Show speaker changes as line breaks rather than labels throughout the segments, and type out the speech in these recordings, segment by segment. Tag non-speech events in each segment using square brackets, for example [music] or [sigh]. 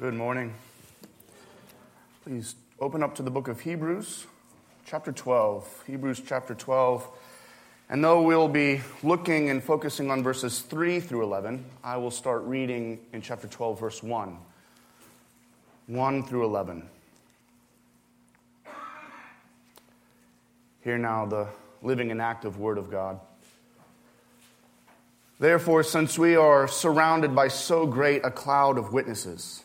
Good morning. Please open up to the book of Hebrews, chapter 12. Hebrews chapter 12. And though we'll be looking and focusing on verses 3 through 11, I will start reading in chapter 12, verse 1. 1 through 11. Hear now the living and active word of God. Therefore, since we are surrounded by so great a cloud of witnesses,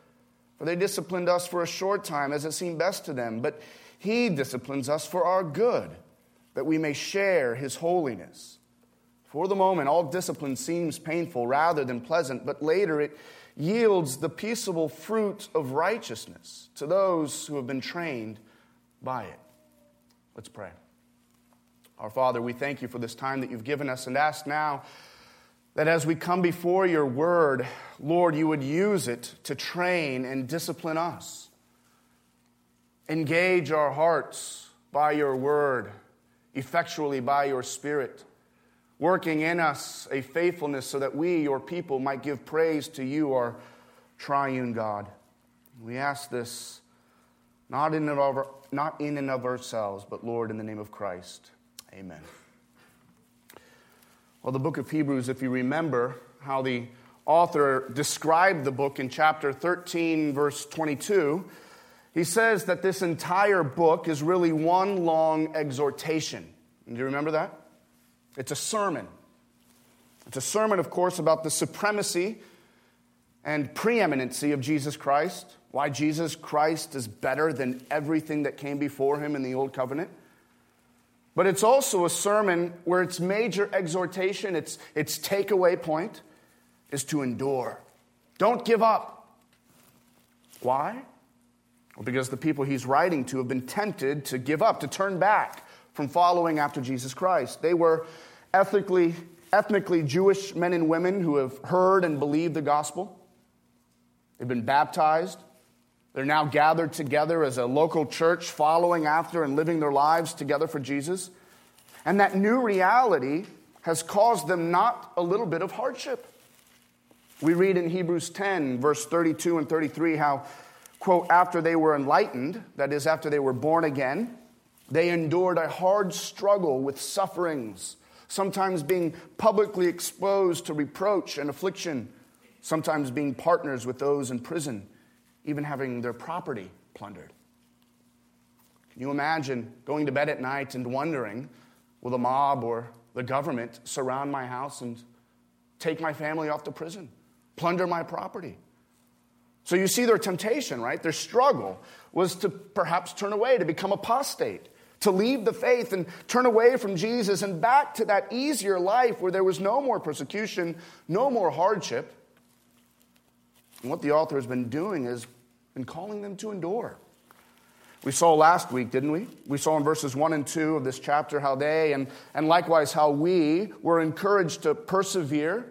For they disciplined us for a short time as it seemed best to them, but He disciplines us for our good, that we may share His holiness. For the moment, all discipline seems painful rather than pleasant, but later it yields the peaceable fruit of righteousness to those who have been trained by it. Let's pray. Our Father, we thank you for this time that you've given us and ask now that as we come before your word, Lord, you would use it to train and discipline us. Engage our hearts by your word, effectually by your spirit, working in us a faithfulness so that we, your people, might give praise to you, our triune God. We ask this not in, and of, not in and of ourselves, but Lord, in the name of Christ. Amen. Well, the book of Hebrews, if you remember how the author described the book in chapter 13, verse 22, he says that this entire book is really one long exhortation. Do you remember that? It's a sermon. It's a sermon, of course, about the supremacy and preeminency of Jesus Christ, why Jesus Christ is better than everything that came before him in the Old Covenant. But it's also a sermon where its major exhortation, its, its takeaway point, is to endure. Don't give up. Why? Well, because the people he's writing to have been tempted to give up, to turn back from following after Jesus Christ. They were ethnically, ethnically Jewish men and women who have heard and believed the gospel. They've been baptized. They're now gathered together as a local church, following after and living their lives together for Jesus. And that new reality has caused them not a little bit of hardship. We read in Hebrews 10, verse 32 and 33, how, quote, after they were enlightened, that is, after they were born again, they endured a hard struggle with sufferings, sometimes being publicly exposed to reproach and affliction, sometimes being partners with those in prison even having their property plundered. Can you imagine going to bed at night and wondering, will the mob or the government surround my house and take my family off to prison, plunder my property? So you see their temptation, right? Their struggle was to perhaps turn away, to become apostate, to leave the faith and turn away from Jesus and back to that easier life where there was no more persecution, no more hardship, and what the author has been doing is been calling them to endure. We saw last week, didn't we? We saw in verses 1 and 2 of this chapter how they, and, and likewise how we, were encouraged to persevere,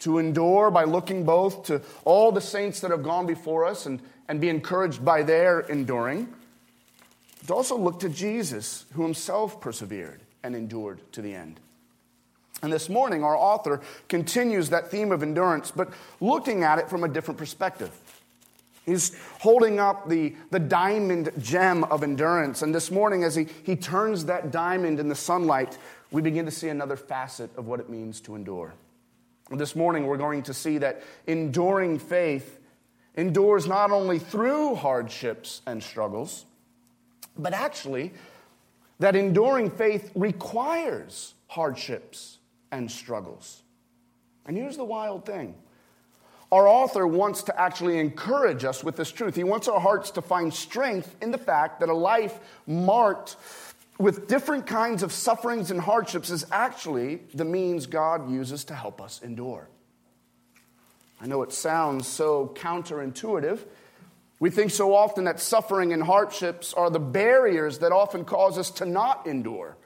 to endure by looking both to all the saints that have gone before us and, and be encouraged by their enduring. but also look to Jesus, who himself persevered and endured to the end. And this morning, our author continues that theme of endurance, but looking at it from a different perspective. He's holding up the, the diamond gem of endurance. And this morning, as he, he turns that diamond in the sunlight, we begin to see another facet of what it means to endure. This morning, we're going to see that enduring faith endures not only through hardships and struggles, but actually that enduring faith requires hardships and struggles. And here's the wild thing our author wants to actually encourage us with this truth. He wants our hearts to find strength in the fact that a life marked with different kinds of sufferings and hardships is actually the means God uses to help us endure. I know it sounds so counterintuitive. We think so often that suffering and hardships are the barriers that often cause us to not endure.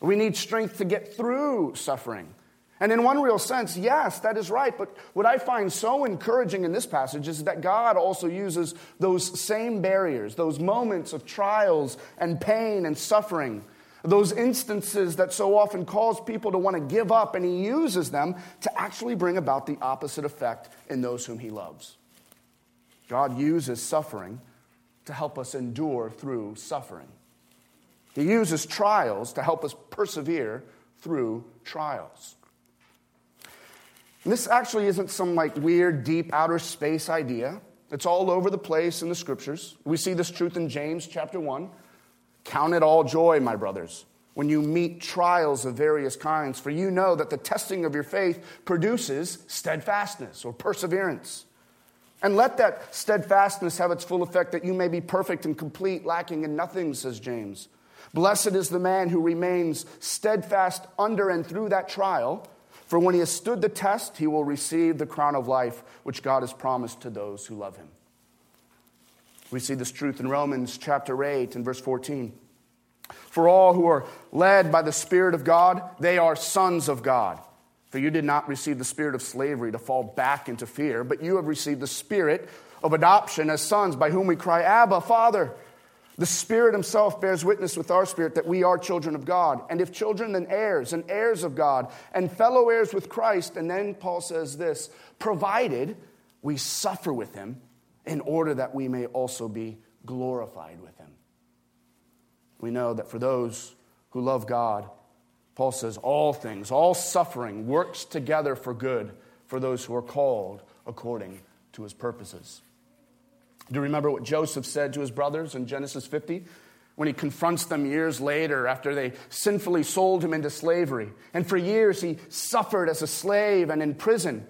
We need strength to get through suffering. And in one real sense, yes, that is right. But what I find so encouraging in this passage is that God also uses those same barriers, those moments of trials and pain and suffering, those instances that so often cause people to want to give up, and He uses them to actually bring about the opposite effect in those whom He loves. God uses suffering to help us endure through suffering. He uses trials to help us persevere through trials. And this actually isn't some like weird, deep outer space idea. It's all over the place in the scriptures. We see this truth in James chapter 1. Count it all joy, my brothers, when you meet trials of various kinds, for you know that the testing of your faith produces steadfastness or perseverance. And let that steadfastness have its full effect that you may be perfect and complete, lacking in nothing, says James. Blessed is the man who remains steadfast under and through that trial for when he has stood the test, he will receive the crown of life which God has promised to those who love him. We see this truth in Romans chapter 8 and verse 14. For all who are led by the Spirit of God, they are sons of God. For you did not receive the spirit of slavery to fall back into fear, but you have received the spirit of adoption as sons, by whom we cry, Abba, Father. The Spirit Himself bears witness with our spirit that we are children of God. And if children, then heirs, and heirs of God, and fellow heirs with Christ. And then Paul says this provided we suffer with Him in order that we may also be glorified with Him. We know that for those who love God, Paul says, all things, all suffering works together for good for those who are called according to His purposes. Do you remember what Joseph said to his brothers in Genesis 50? When he confronts them years later after they sinfully sold him into slavery. And for years he suffered as a slave and in prison.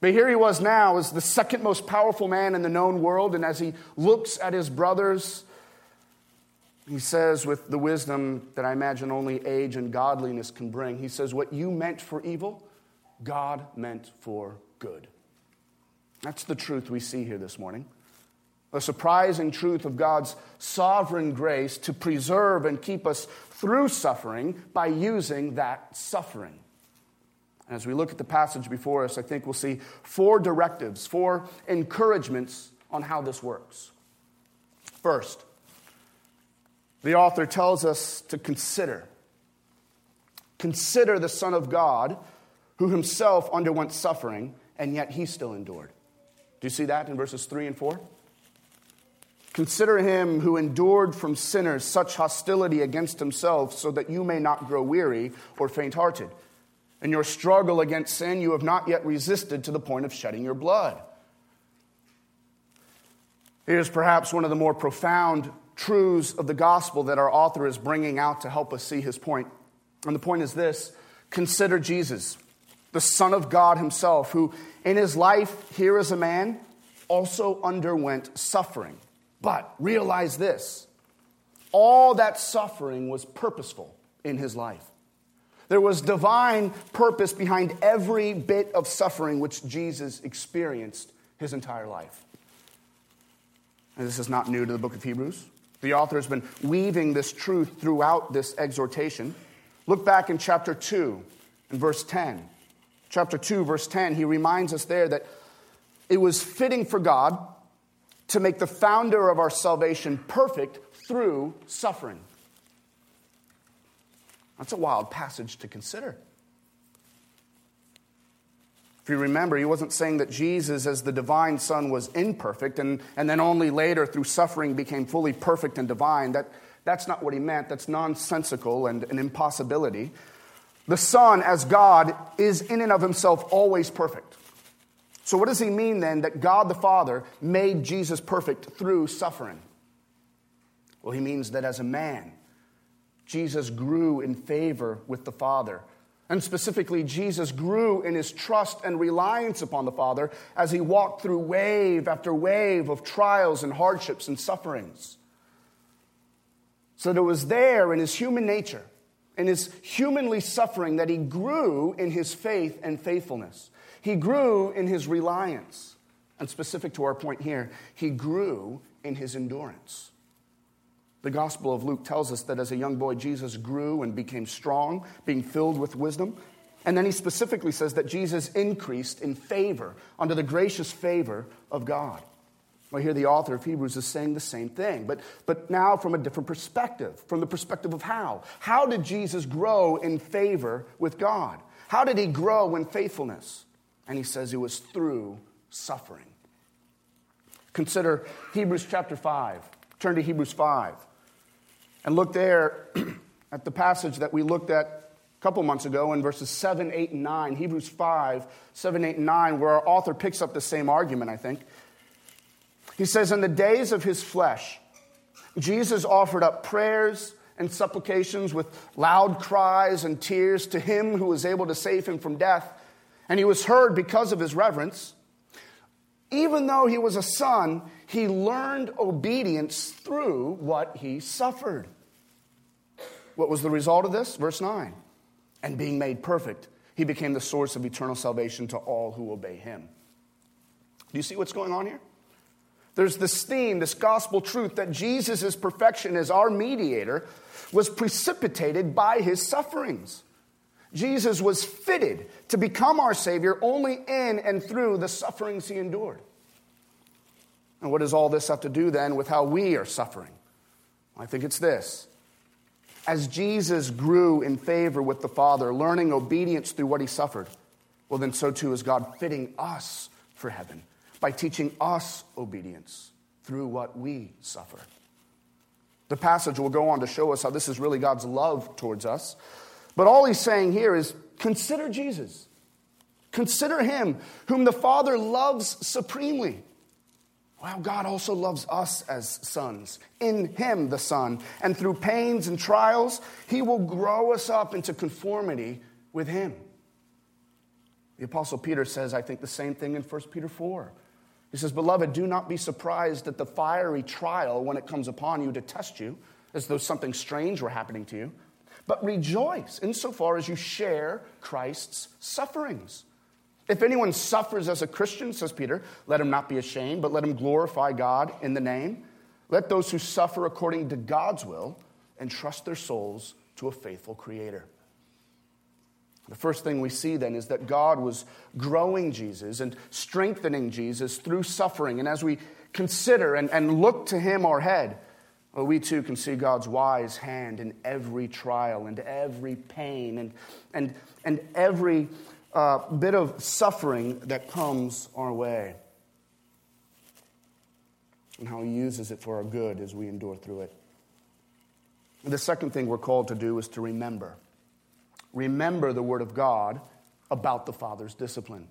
But here he was now as the second most powerful man in the known world. And as he looks at his brothers, he says, with the wisdom that I imagine only age and godliness can bring, he says, What you meant for evil, God meant for good. That's the truth we see here this morning a surprising truth of God's sovereign grace to preserve and keep us through suffering by using that suffering. As we look at the passage before us, I think we'll see four directives, four encouragements on how this works. First, the author tells us to consider. Consider the Son of God who himself underwent suffering, and yet he still endured. Do you see that in verses 3 and 4? Consider him who endured from sinners such hostility against himself, so that you may not grow weary or faint hearted. In your struggle against sin, you have not yet resisted to the point of shedding your blood. Here's perhaps one of the more profound truths of the gospel that our author is bringing out to help us see his point. And the point is this consider Jesus, the Son of God Himself, who in his life here as a man also underwent suffering but realize this all that suffering was purposeful in his life. There was divine purpose behind every bit of suffering which Jesus experienced his entire life. And this is not new to the book of Hebrews. The author has been weaving this truth throughout this exhortation. Look back in chapter 2 and verse 10. Chapter 2, verse 10, he reminds us there that it was fitting for God to make the founder of our salvation perfect through suffering. That's a wild passage to consider. If you remember, he wasn't saying that Jesus, as the divine Son, was imperfect and, and then only later, through suffering, became fully perfect and divine. That, that's not what he meant. That's nonsensical and an impossibility. The Son, as God, is in and of himself always perfect. So, what does he mean then that God the Father made Jesus perfect through suffering? Well, he means that as a man, Jesus grew in favor with the Father and specifically, Jesus grew in his trust and reliance upon the Father as he walked through wave after wave of trials and hardships and sufferings. So that it was there in his human nature, in his humanly suffering, that he grew in his faith and faithfulness. He grew in his reliance. And specific to our point here, he grew in his endurance. The Gospel of Luke tells us that as a young boy, Jesus grew and became strong, being filled with wisdom. And then he specifically says that Jesus increased in favor, under the gracious favor of God. Well, here the author of Hebrews is saying the same thing, but, but now from a different perspective, from the perspective of how. How did Jesus grow in favor with God? How did he grow in faithfulness? And he says it was through suffering. Consider Hebrews chapter 5. Turn to Hebrews 5. And look there [clears throat] at the passage that we looked at a couple months ago in verses 7, 8, and 9, Hebrews 5, 7, 8, and 9, where our author picks up the same argument, I think. He says, In the days of his flesh, Jesus offered up prayers and supplications with loud cries and tears to him who was able to save him from death. And he was heard because of his reverence. Even though he was a son, he learned obedience through what he suffered. What was the result of this? Verse 9. And being made perfect, he became the source of eternal salvation to all who obey him. Do you see what's going on here? There's this theme, this gospel truth that Jesus' perfection as our mediator was precipitated by his sufferings. Jesus was fitted to become our Savior only in and through the sufferings he endured. And what does all this have to do then with how we are suffering? I think it's this as Jesus grew in favor with the Father, learning obedience through what he suffered, well, then so too is God fitting us for heaven by teaching us obedience through what we suffer. The passage will go on to show us how this is really God's love towards us. But all he's saying here is consider Jesus. Consider him whom the Father loves supremely. Well, God also loves us as sons, in Him, the Son. And through pains and trials, He will grow us up into conformity with Him. The Apostle Peter says, I think, the same thing in 1 Peter 4. He says, Beloved, do not be surprised at the fiery trial when it comes upon you to test you, as though something strange were happening to you, but rejoice insofar as you share Christ's sufferings if anyone suffers as a Christian, says Peter, let him not be ashamed, but let him glorify God in the name. Let those who suffer according to God's will entrust their souls to a faithful Creator. The first thing we see then is that God was growing Jesus and strengthening Jesus through suffering. And as we consider and, and look to Him, our head, well, we too can see God's wise hand in every trial and every pain and, and, and every uh, bit of suffering that comes our way and how he uses it for our good as we endure through it. And the second thing we're called to do is to remember. Remember the word of God about the Father's discipline.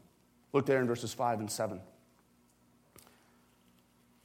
Look there in verses 5 and 7.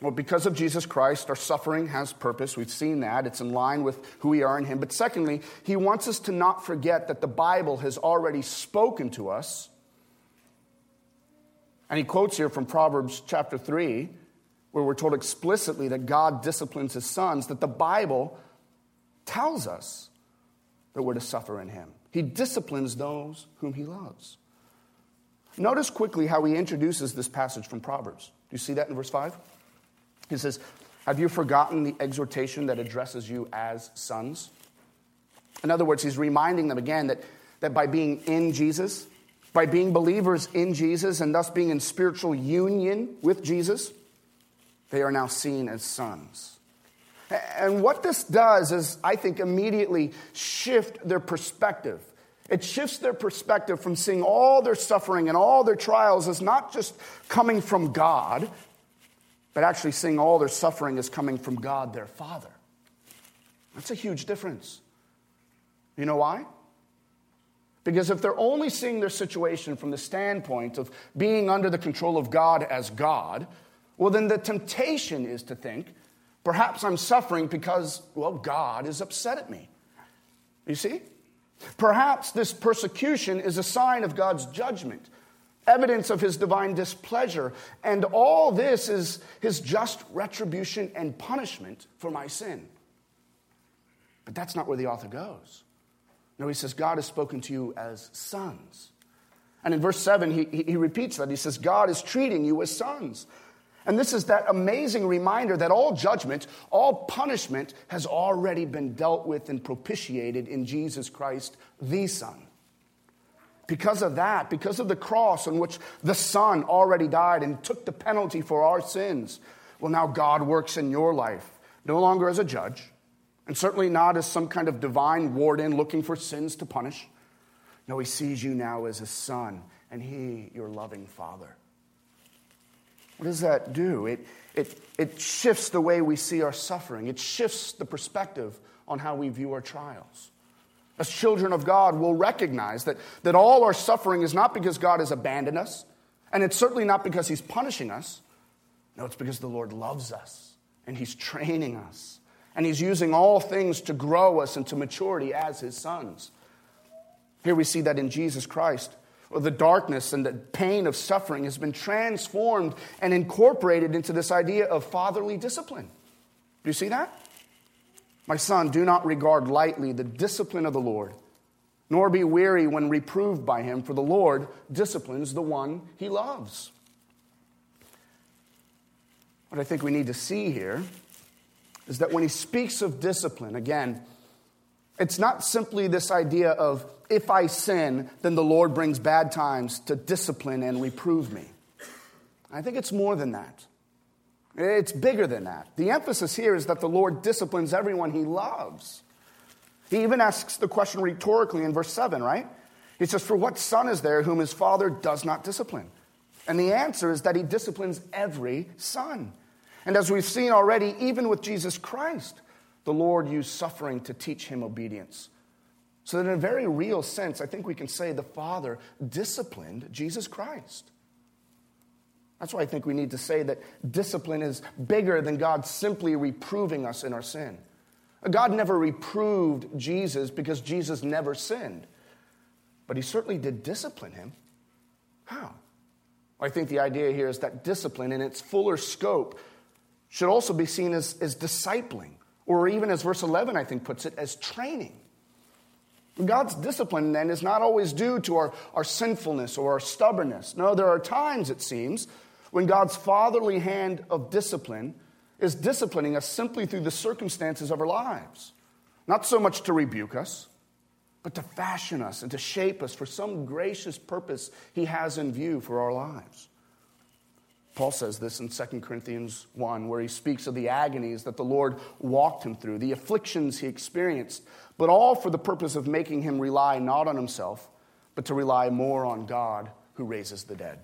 well, because of Jesus Christ, our suffering has purpose. We've seen that. It's in line with who we are in Him. But secondly, He wants us to not forget that the Bible has already spoken to us. And he quotes here from Proverbs chapter 3, where we're told explicitly that God disciplines His sons, that the Bible tells us that we're to suffer in him. He disciplines those whom he loves. Notice quickly how he introduces this passage from Proverbs. Do you see that in verse 5? He says, Have you forgotten the exhortation that addresses you as sons? In other words, he's reminding them again that, that by being in Jesus, by being believers in Jesus, and thus being in spiritual union with Jesus, they are now seen as sons. And what this does is, I think, immediately shift their perspective. It shifts their perspective from seeing all their suffering and all their trials as not just coming from God, but actually seeing all their suffering as coming from God, their Father. That's a huge difference. You know why? Because if they're only seeing their situation from the standpoint of being under the control of God as God, well, then the temptation is to think, perhaps I'm suffering because, well, God is upset at me. You see? Perhaps this persecution is a sign of God's judgment, evidence of his divine displeasure, and all this is his just retribution and punishment for my sin. But that's not where the author goes. No, he says, God has spoken to you as sons. And in verse 7, he, he repeats that. He says, God is treating you as sons. And this is that amazing reminder that all judgment, all punishment has already been dealt with and propitiated in Jesus Christ, the Son. Because of that, because of the cross on which the Son already died and took the penalty for our sins, well, now God works in your life, no longer as a judge, and certainly not as some kind of divine warden looking for sins to punish. No, He sees you now as a son, and He, your loving Father. What does that do? It, it, it shifts the way we see our suffering, it shifts the perspective on how we view our trials. As children of God, we'll recognize that, that all our suffering is not because God has abandoned us, and it's certainly not because He's punishing us. No, it's because the Lord loves us, and He's training us, and He's using all things to grow us into maturity as His sons. Here we see that in Jesus Christ the darkness and the pain of suffering has been transformed and incorporated into this idea of fatherly discipline. Do you see that? My son, do not regard lightly the discipline of the Lord, nor be weary when reproved by him, for the Lord disciplines the one he loves. What I think we need to see here is that when he speaks of discipline, again, it's not simply this idea of if I sin, then the Lord brings bad times to discipline and reprove me. I think it's more than that. It's bigger than that. The emphasis here is that the Lord disciplines everyone he loves. He even asks the question rhetorically in verse 7, right? He says, For what son is there whom his father does not discipline? And the answer is that he disciplines every son. And as we've seen already, even with Jesus Christ, the Lord used suffering to teach him obedience. So that in a very real sense, I think we can say the Father disciplined Jesus Christ. That's why I think we need to say that discipline is bigger than God simply reproving us in our sin. God never reproved Jesus because Jesus never sinned, but he certainly did discipline him. How? I think the idea here is that discipline in its fuller scope should also be seen as, as discipling, or even as verse 11, I think, puts it, as training. God's discipline then is not always due to our, our sinfulness or our stubbornness. No, there are times, it seems, when God's fatherly hand of discipline is disciplining us simply through the circumstances of our lives. Not so much to rebuke us, but to fashion us and to shape us for some gracious purpose He has in view for our lives. Paul says this in 2 Corinthians 1, where he speaks of the agonies that the Lord walked him through, the afflictions he experienced, but all for the purpose of making him rely not on himself, but to rely more on God who raises the dead.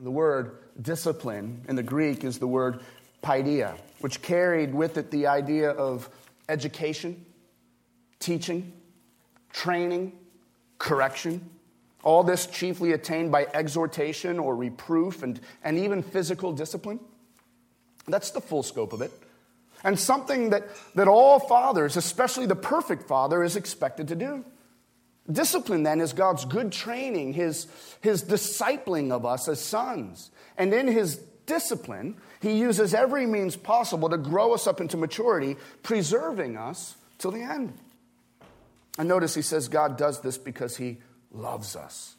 The word discipline in the Greek is the word paideia, which carried with it the idea of education, teaching, training, correction. All this chiefly attained by exhortation or reproof and, and even physical discipline. That's the full scope of it. And something that, that all fathers, especially the perfect father, is expected to do. Discipline, then, is God's good training, his, his discipling of us as sons. And in his discipline, he uses every means possible to grow us up into maturity, preserving us till the end. And notice he says God does this because he loves us.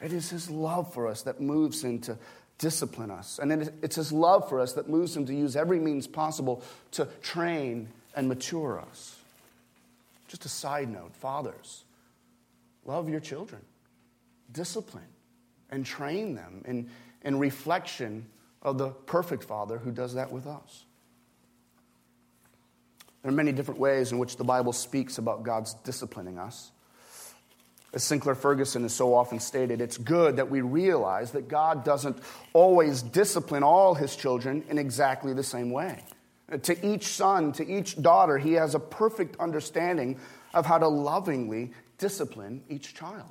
It is his love for us that moves him to discipline us. And it's his love for us that moves him to use every means possible to train and mature us. Just a side note fathers, love your children, discipline, and train them in, in reflection of the perfect Father who does that with us. There are many different ways in which the Bible speaks about God's disciplining us. As Sinclair Ferguson has so often stated, it's good that we realize that God doesn't always discipline all his children in exactly the same way. To each son, to each daughter, he has a perfect understanding of how to lovingly discipline each child.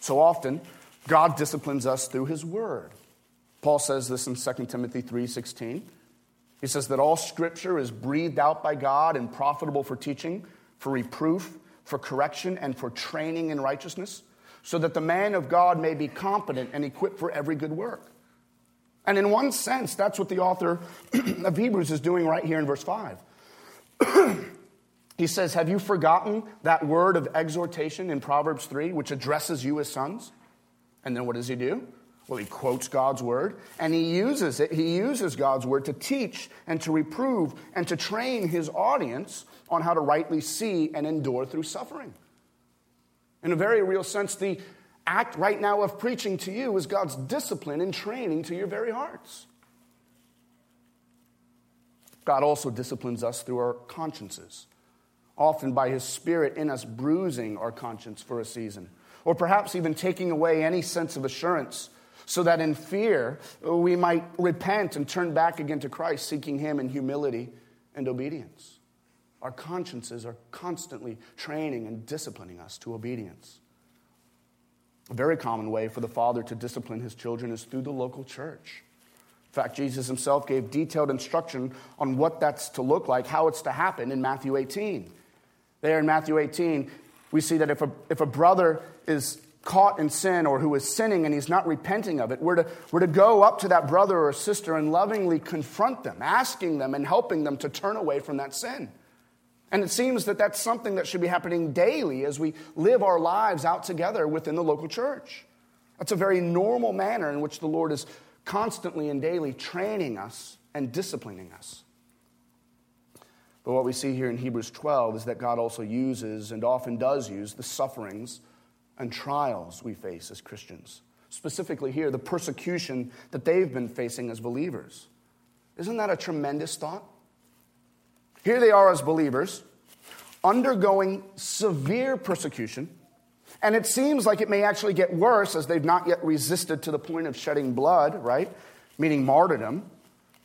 So often, God disciplines us through his word. Paul says this in 2 Timothy 3:16. He says that all scripture is breathed out by God and profitable for teaching, for reproof, for correction, and for training in righteousness, so that the man of God may be competent and equipped for every good work. And in one sense, that's what the author [clears throat] of Hebrews is doing right here in verse 5. [clears throat] he says, Have you forgotten that word of exhortation in Proverbs 3, which addresses you as sons? And then what does he do? Well, he quotes God's word and he uses it. He uses God's word to teach and to reprove and to train his audience on how to rightly see and endure through suffering. In a very real sense, the act right now of preaching to you is God's discipline and training to your very hearts. God also disciplines us through our consciences, often by his spirit in us bruising our conscience for a season, or perhaps even taking away any sense of assurance so that in fear we might repent and turn back again to Christ, seeking Him in humility and obedience. Our consciences are constantly training and disciplining us to obedience. A very common way for the father to discipline his children is through the local church. In fact, Jesus himself gave detailed instruction on what that's to look like, how it's to happen in Matthew 18. There in Matthew 18, we see that if a, if a brother is caught in sin or who is sinning and he's not repenting of it, we're to, we're to go up to that brother or sister and lovingly confront them, asking them and helping them to turn away from that sin. And it seems that that's something that should be happening daily as we live our lives out together within the local church. That's a very normal manner in which the Lord is constantly and daily training us and disciplining us. But what we see here in Hebrews 12 is that God also uses and often does use the sufferings and trials we face as Christians. Specifically, here, the persecution that they've been facing as believers. Isn't that a tremendous thought? Here they are as believers, undergoing severe persecution, and it seems like it may actually get worse as they've not yet resisted to the point of shedding blood, right? Meaning martyrdom.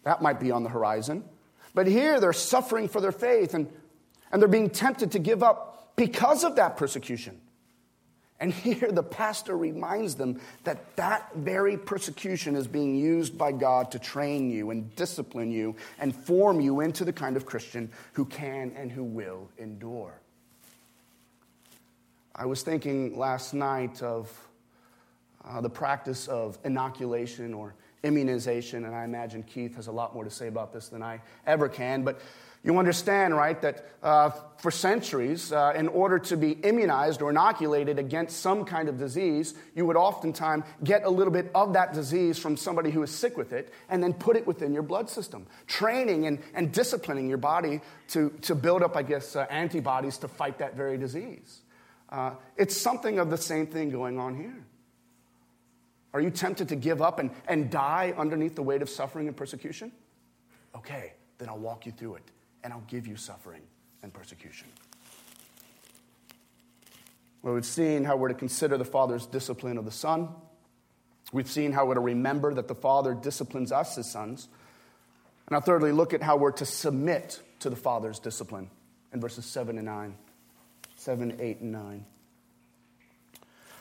That might be on the horizon. But here they're suffering for their faith and, and they're being tempted to give up because of that persecution. And here the pastor reminds them that that very persecution is being used by God to train you and discipline you and form you into the kind of Christian who can and who will endure. I was thinking last night of uh, the practice of inoculation or immunization, and I imagine Keith has a lot more to say about this than I ever can. But you understand, right, that uh, for centuries, uh, in order to be immunized or inoculated against some kind of disease, you would oftentimes get a little bit of that disease from somebody who is sick with it and then put it within your blood system, training and, and disciplining your body to, to build up, I guess, uh, antibodies to fight that very disease. Uh, it's something of the same thing going on here. Are you tempted to give up and, and die underneath the weight of suffering and persecution? Okay, then I'll walk you through it and I'll give you suffering and persecution. Well, we've seen how we're to consider the Father's discipline of the Son. We've seen how we're to remember that the Father disciplines us as sons. And now, thirdly, look at how we're to submit to the Father's discipline in verses 7 and 9. 7, 8, and 9.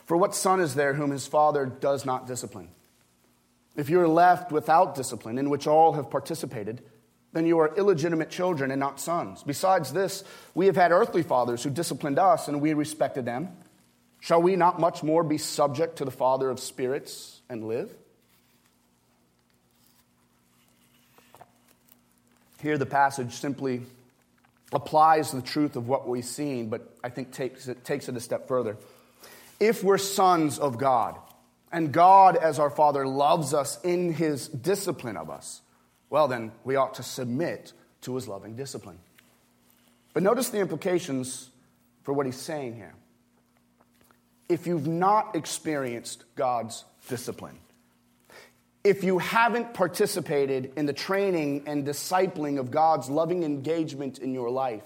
For what son is there whom his father does not discipline? If you are left without discipline, in which all have participated, then you are illegitimate children and not sons. Besides this, we have had earthly fathers who disciplined us, and we respected them. Shall we not much more be subject to the Father of spirits and live? Here, the passage simply applies the truth of what we've seen, but I think takes it, takes it a step further. If we're sons of God, and God, as our Father, loves us in his discipline of us, well, then we ought to submit to his loving discipline. But notice the implications for what he's saying here. If you've not experienced God's discipline, if you haven't participated in the training and discipling of God's loving engagement in your life,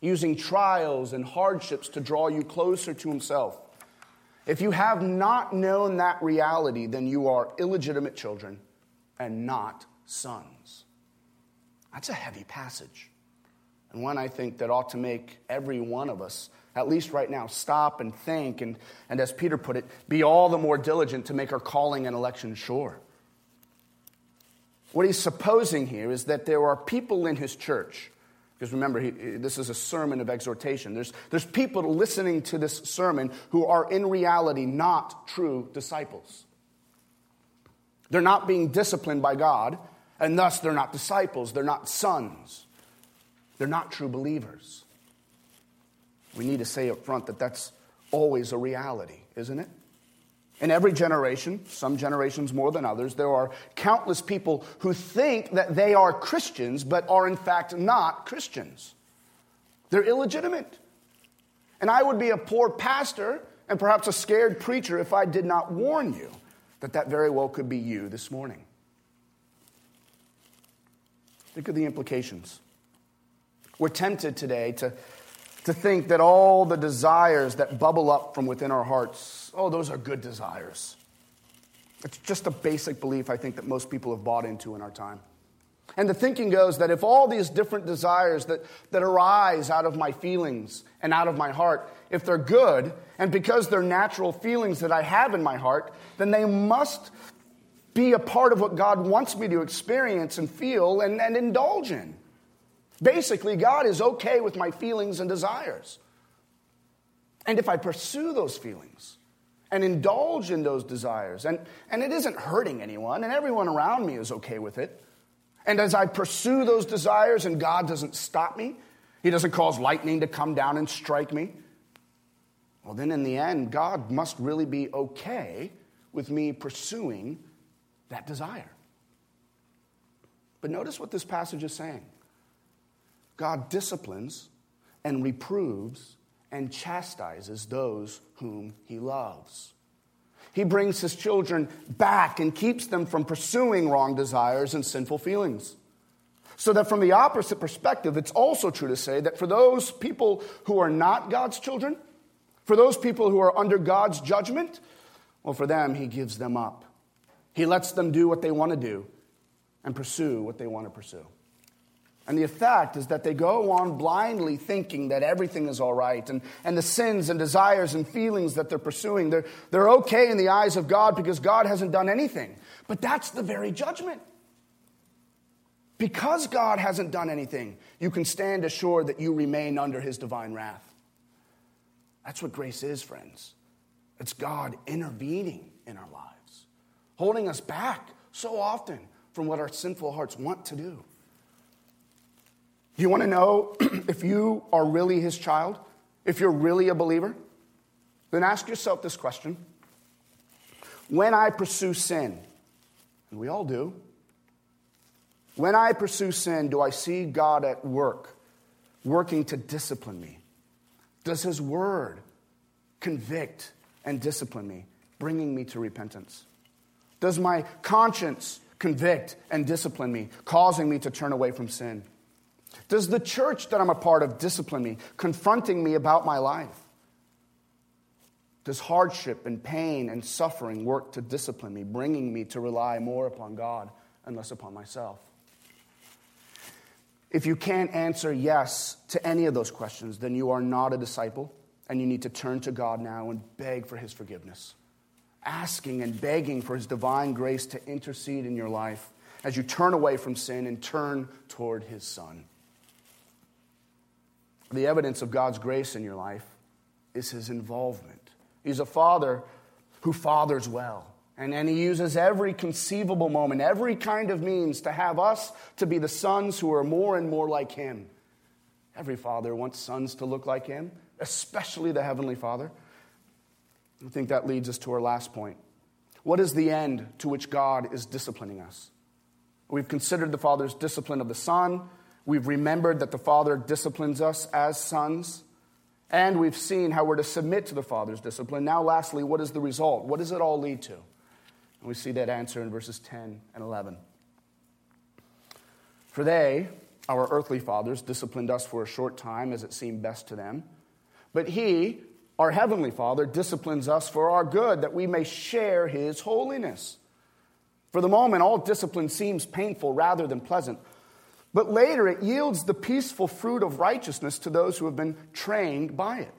using trials and hardships to draw you closer to Himself, if you have not known that reality, then you are illegitimate children and not sons. That's a heavy passage, and one I think that ought to make every one of us at least right now, stop and think, and, and as Peter put it, be all the more diligent to make our calling and election sure. What he's supposing here is that there are people in his church, because remember, he, this is a sermon of exhortation. There's, there's people listening to this sermon who are in reality not true disciples. They're not being disciplined by God, and thus they're not disciples, they're not sons, they're not true believers. We need to say up front that that's always a reality, isn't it? In every generation, some generations more than others, there are countless people who think that they are Christians, but are in fact not Christians. They're illegitimate. And I would be a poor pastor and perhaps a scared preacher if I did not warn you that that very well could be you this morning. Think of the implications. We're tempted today to to think that all the desires that bubble up from within our hearts, oh, those are good desires. It's just a basic belief I think that most people have bought into in our time. And the thinking goes that if all these different desires that, that arise out of my feelings and out of my heart, if they're good, and because they're natural feelings that I have in my heart, then they must be a part of what God wants me to experience and feel and, and indulge in. Basically, God is okay with my feelings and desires. And if I pursue those feelings and indulge in those desires, and, and it isn't hurting anyone, and everyone around me is okay with it, and as I pursue those desires and God doesn't stop me, He doesn't cause lightning to come down and strike me, well, then in the end, God must really be okay with me pursuing that desire. But notice what this passage is saying. God disciplines and reproves and chastises those whom he loves. He brings his children back and keeps them from pursuing wrong desires and sinful feelings. So that from the opposite perspective, it's also true to say that for those people who are not God's children, for those people who are under God's judgment, well, for them, he gives them up. He lets them do what they want to do and pursue what they want to pursue. And the effect is that they go on blindly thinking that everything is all right. And, and the sins and desires and feelings that they're pursuing, they're, they're okay in the eyes of God because God hasn't done anything. But that's the very judgment. Because God hasn't done anything, you can stand assured that you remain under his divine wrath. That's what grace is, friends. It's God intervening in our lives, holding us back so often from what our sinful hearts want to do. You want to know [clears throat] if you are really his child? If you're really a believer? Then ask yourself this question When I pursue sin, and we all do, when I pursue sin, do I see God at work, working to discipline me? Does his word convict and discipline me, bringing me to repentance? Does my conscience convict and discipline me, causing me to turn away from sin? Does the church that I'm a part of discipline me, confronting me about my life? Does hardship and pain and suffering work to discipline me, bringing me to rely more upon God and less upon myself? If you can't answer yes to any of those questions, then you are not a disciple, and you need to turn to God now and beg for His forgiveness, asking and begging for His divine grace to intercede in your life as you turn away from sin and turn toward His Son the evidence of God's grace in your life is his involvement. He's a father who fathers well. And, and he uses every conceivable moment, every kind of means to have us to be the sons who are more and more like him. Every father wants sons to look like him, especially the Heavenly Father. I think that leads us to our last point. What is the end to which God is disciplining us? We've considered the Father's discipline of the Son. We've remembered that the Father disciplines us as sons. And we've seen how we're to submit to the Father's discipline. Now, lastly, what is the result? What does it all lead to? And we see that answer in verses 10 and 11. For they, our earthly fathers, disciplined us for a short time as it seemed best to them. But He, our heavenly Father, disciplines us for our good, that we may share His holiness. For the moment, all discipline seems painful rather than pleasant. But later, it yields the peaceful fruit of righteousness to those who have been trained by it.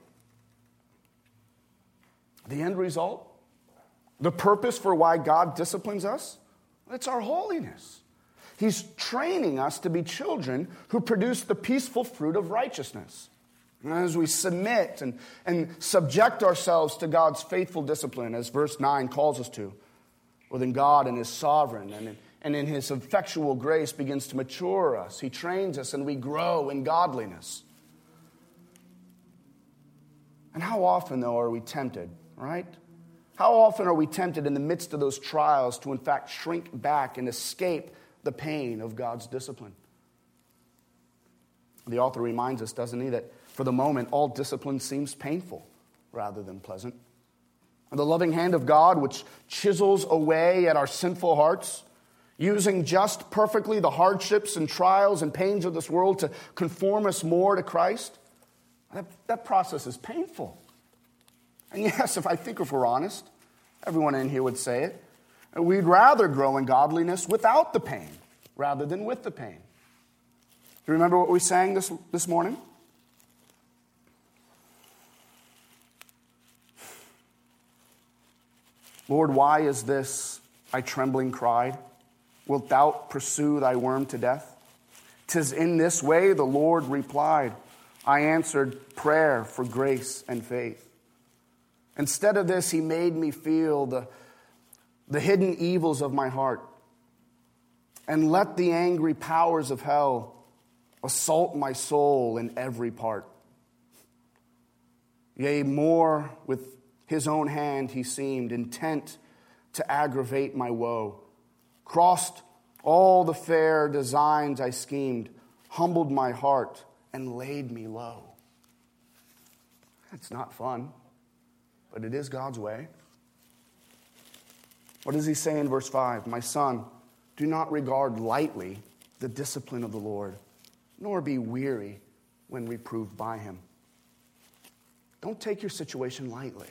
The end result, the purpose for why God disciplines us, it's our holiness. He's training us to be children who produce the peaceful fruit of righteousness. And as we submit and, and subject ourselves to God's faithful discipline, as verse 9 calls us to, well, then God in His sovereign and in, and in His effectual grace begins to mature us. He trains us and we grow in godliness. And how often, though, are we tempted, right? How often are we tempted in the midst of those trials to, in fact, shrink back and escape the pain of God's discipline? The author reminds us, doesn't he, that for the moment, all discipline seems painful rather than pleasant. The loving hand of God, which chisels away at our sinful hearts, using just perfectly the hardships and trials and pains of this world to conform us more to Christ, that, that process is painful. And yes, if I think if we're honest, everyone in here would say it. We'd rather grow in godliness without the pain rather than with the pain. Do you remember what we sang this, this morning? Lord, why is this? I trembling cried. Wilt thou pursue thy worm to death? Tis in this way the Lord replied. I answered prayer for grace and faith. Instead of this, he made me feel the, the hidden evils of my heart and let the angry powers of hell assault my soul in every part. Yea, more with his own hand, he seemed, intent to aggravate my woe. Crossed all the fair designs I schemed, humbled my heart, and laid me low. It's not fun, but it is God's way. What does he say in verse 5? My son, do not regard lightly the discipline of the Lord, nor be weary when reproved by him. Don't take your situation lightly.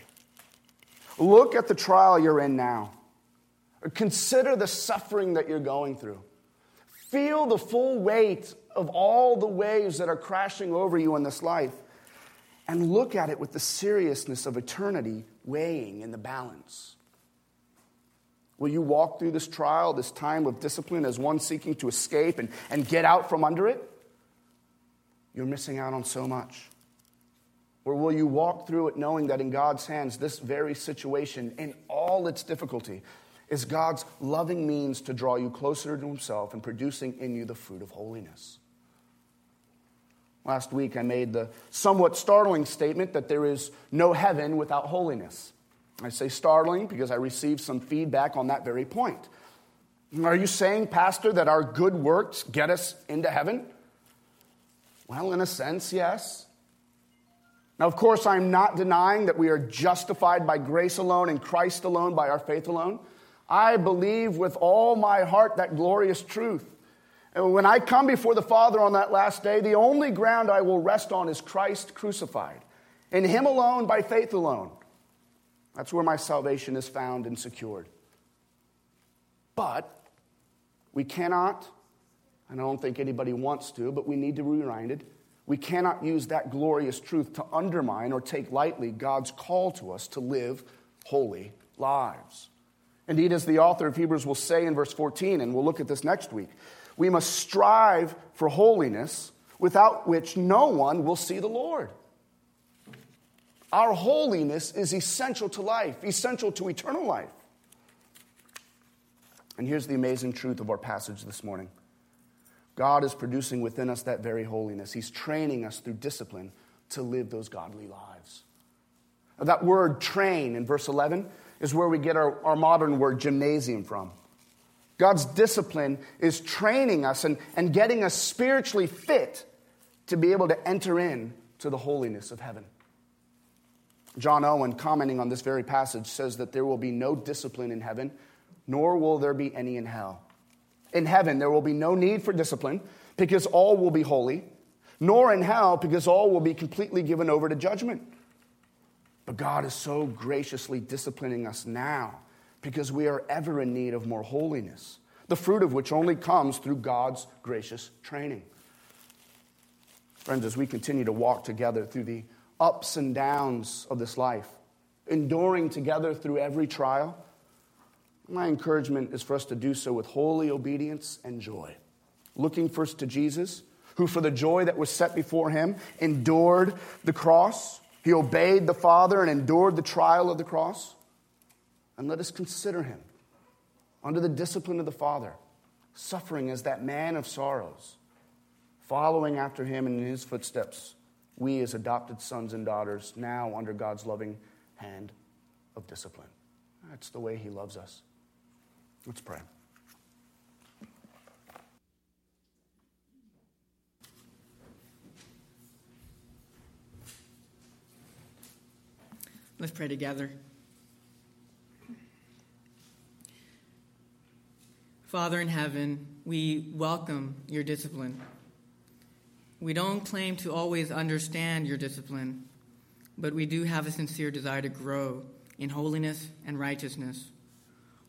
Look at the trial you're in now. Consider the suffering that you're going through. Feel the full weight of all the waves that are crashing over you in this life. And look at it with the seriousness of eternity weighing in the balance. Will you walk through this trial, this time of discipline, as one seeking to escape and, and get out from under it? You're missing out on so much. Or will you walk through it knowing that in God's hands, this very situation, in all its difficulty, is God's loving means to draw you closer to Himself and producing in you the fruit of holiness? Last week, I made the somewhat startling statement that there is no heaven without holiness. I say startling because I received some feedback on that very point. Are you saying, Pastor, that our good works get us into heaven? Well, in a sense, yes. Now, of course, I'm not denying that we are justified by grace alone and Christ alone by our faith alone. I believe with all my heart that glorious truth. And when I come before the Father on that last day, the only ground I will rest on is Christ crucified. In Him alone, by faith alone. That's where my salvation is found and secured. But we cannot, and I don't think anybody wants to, but we need to be reminded we cannot use that glorious truth to undermine or take lightly God's call to us to live holy lives. Indeed, as the author of Hebrews will say in verse 14, and we'll look at this next week, we must strive for holiness without which no one will see the Lord. Our holiness is essential to life, essential to eternal life. And here's the amazing truth of our passage this morning God is producing within us that very holiness. He's training us through discipline to live those godly lives. That word train in verse 11 is where we get our, our modern word gymnasium from. God's discipline is training us and, and getting us spiritually fit to be able to enter in to the holiness of heaven. John Owen, commenting on this very passage, says that there will be no discipline in heaven, nor will there be any in hell. In heaven, there will be no need for discipline because all will be holy, nor in hell because all will be completely given over to judgment. But God is so graciously disciplining us now because we are ever in need of more holiness, the fruit of which only comes through God's gracious training. Friends, as we continue to walk together through the ups and downs of this life, enduring together through every trial, my encouragement is for us to do so with holy obedience and joy. Looking first to Jesus, who for the joy that was set before him endured the cross. He obeyed the Father and endured the trial of the cross. And let us consider him under the discipline of the Father, suffering as that man of sorrows, following after him in his footsteps, we as adopted sons and daughters, now under God's loving hand of discipline. That's the way he loves us. Let's pray.
Let's pray together. Father in heaven, we welcome your discipline. We don't claim to always understand your discipline, but we do have a sincere desire to grow in holiness and righteousness.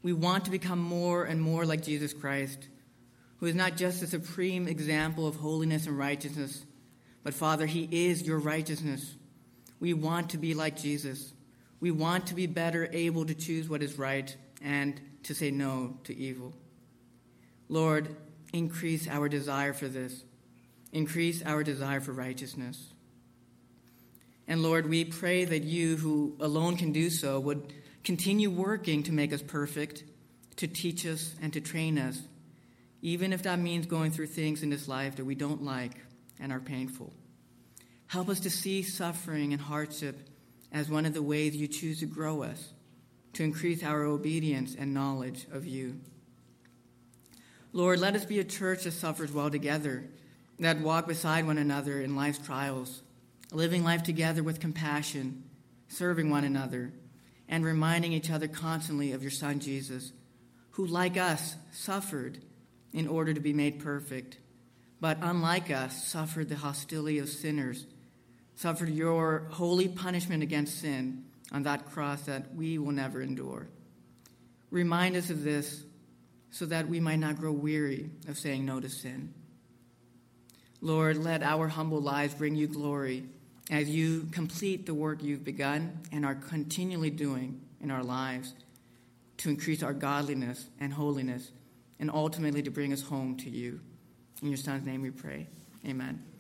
We want to become more and more like Jesus Christ, who is not just a supreme example of holiness and righteousness, but Father, He is your righteousness. We want to be like Jesus. We want to be better able to choose what is right and to say no to evil. Lord, increase our desire for this. Increase our desire for righteousness. And Lord, we pray that you, who alone can do so, would continue working to make us perfect, to teach us, and to train us, even if that means going through things in this life that we don't like and are painful. Help us to see suffering and hardship as one of the ways you choose to grow us, to increase our obedience and knowledge of you. Lord, let us be a church that suffers well together, that walk beside one another in life's trials, living life together with compassion, serving one another and reminding each other constantly of your Son Jesus, who, like us, suffered in order to be made perfect, but unlike us, suffered the hostility of sinners, suffered your holy punishment against sin on that cross that we will never endure. Remind us of this so that we might not grow weary of saying no to sin. Lord, let our humble lives bring you glory as you complete the work you've begun and are continually doing in our lives to increase our godliness and holiness and ultimately to bring us home to you. In your Son's name we pray. Amen.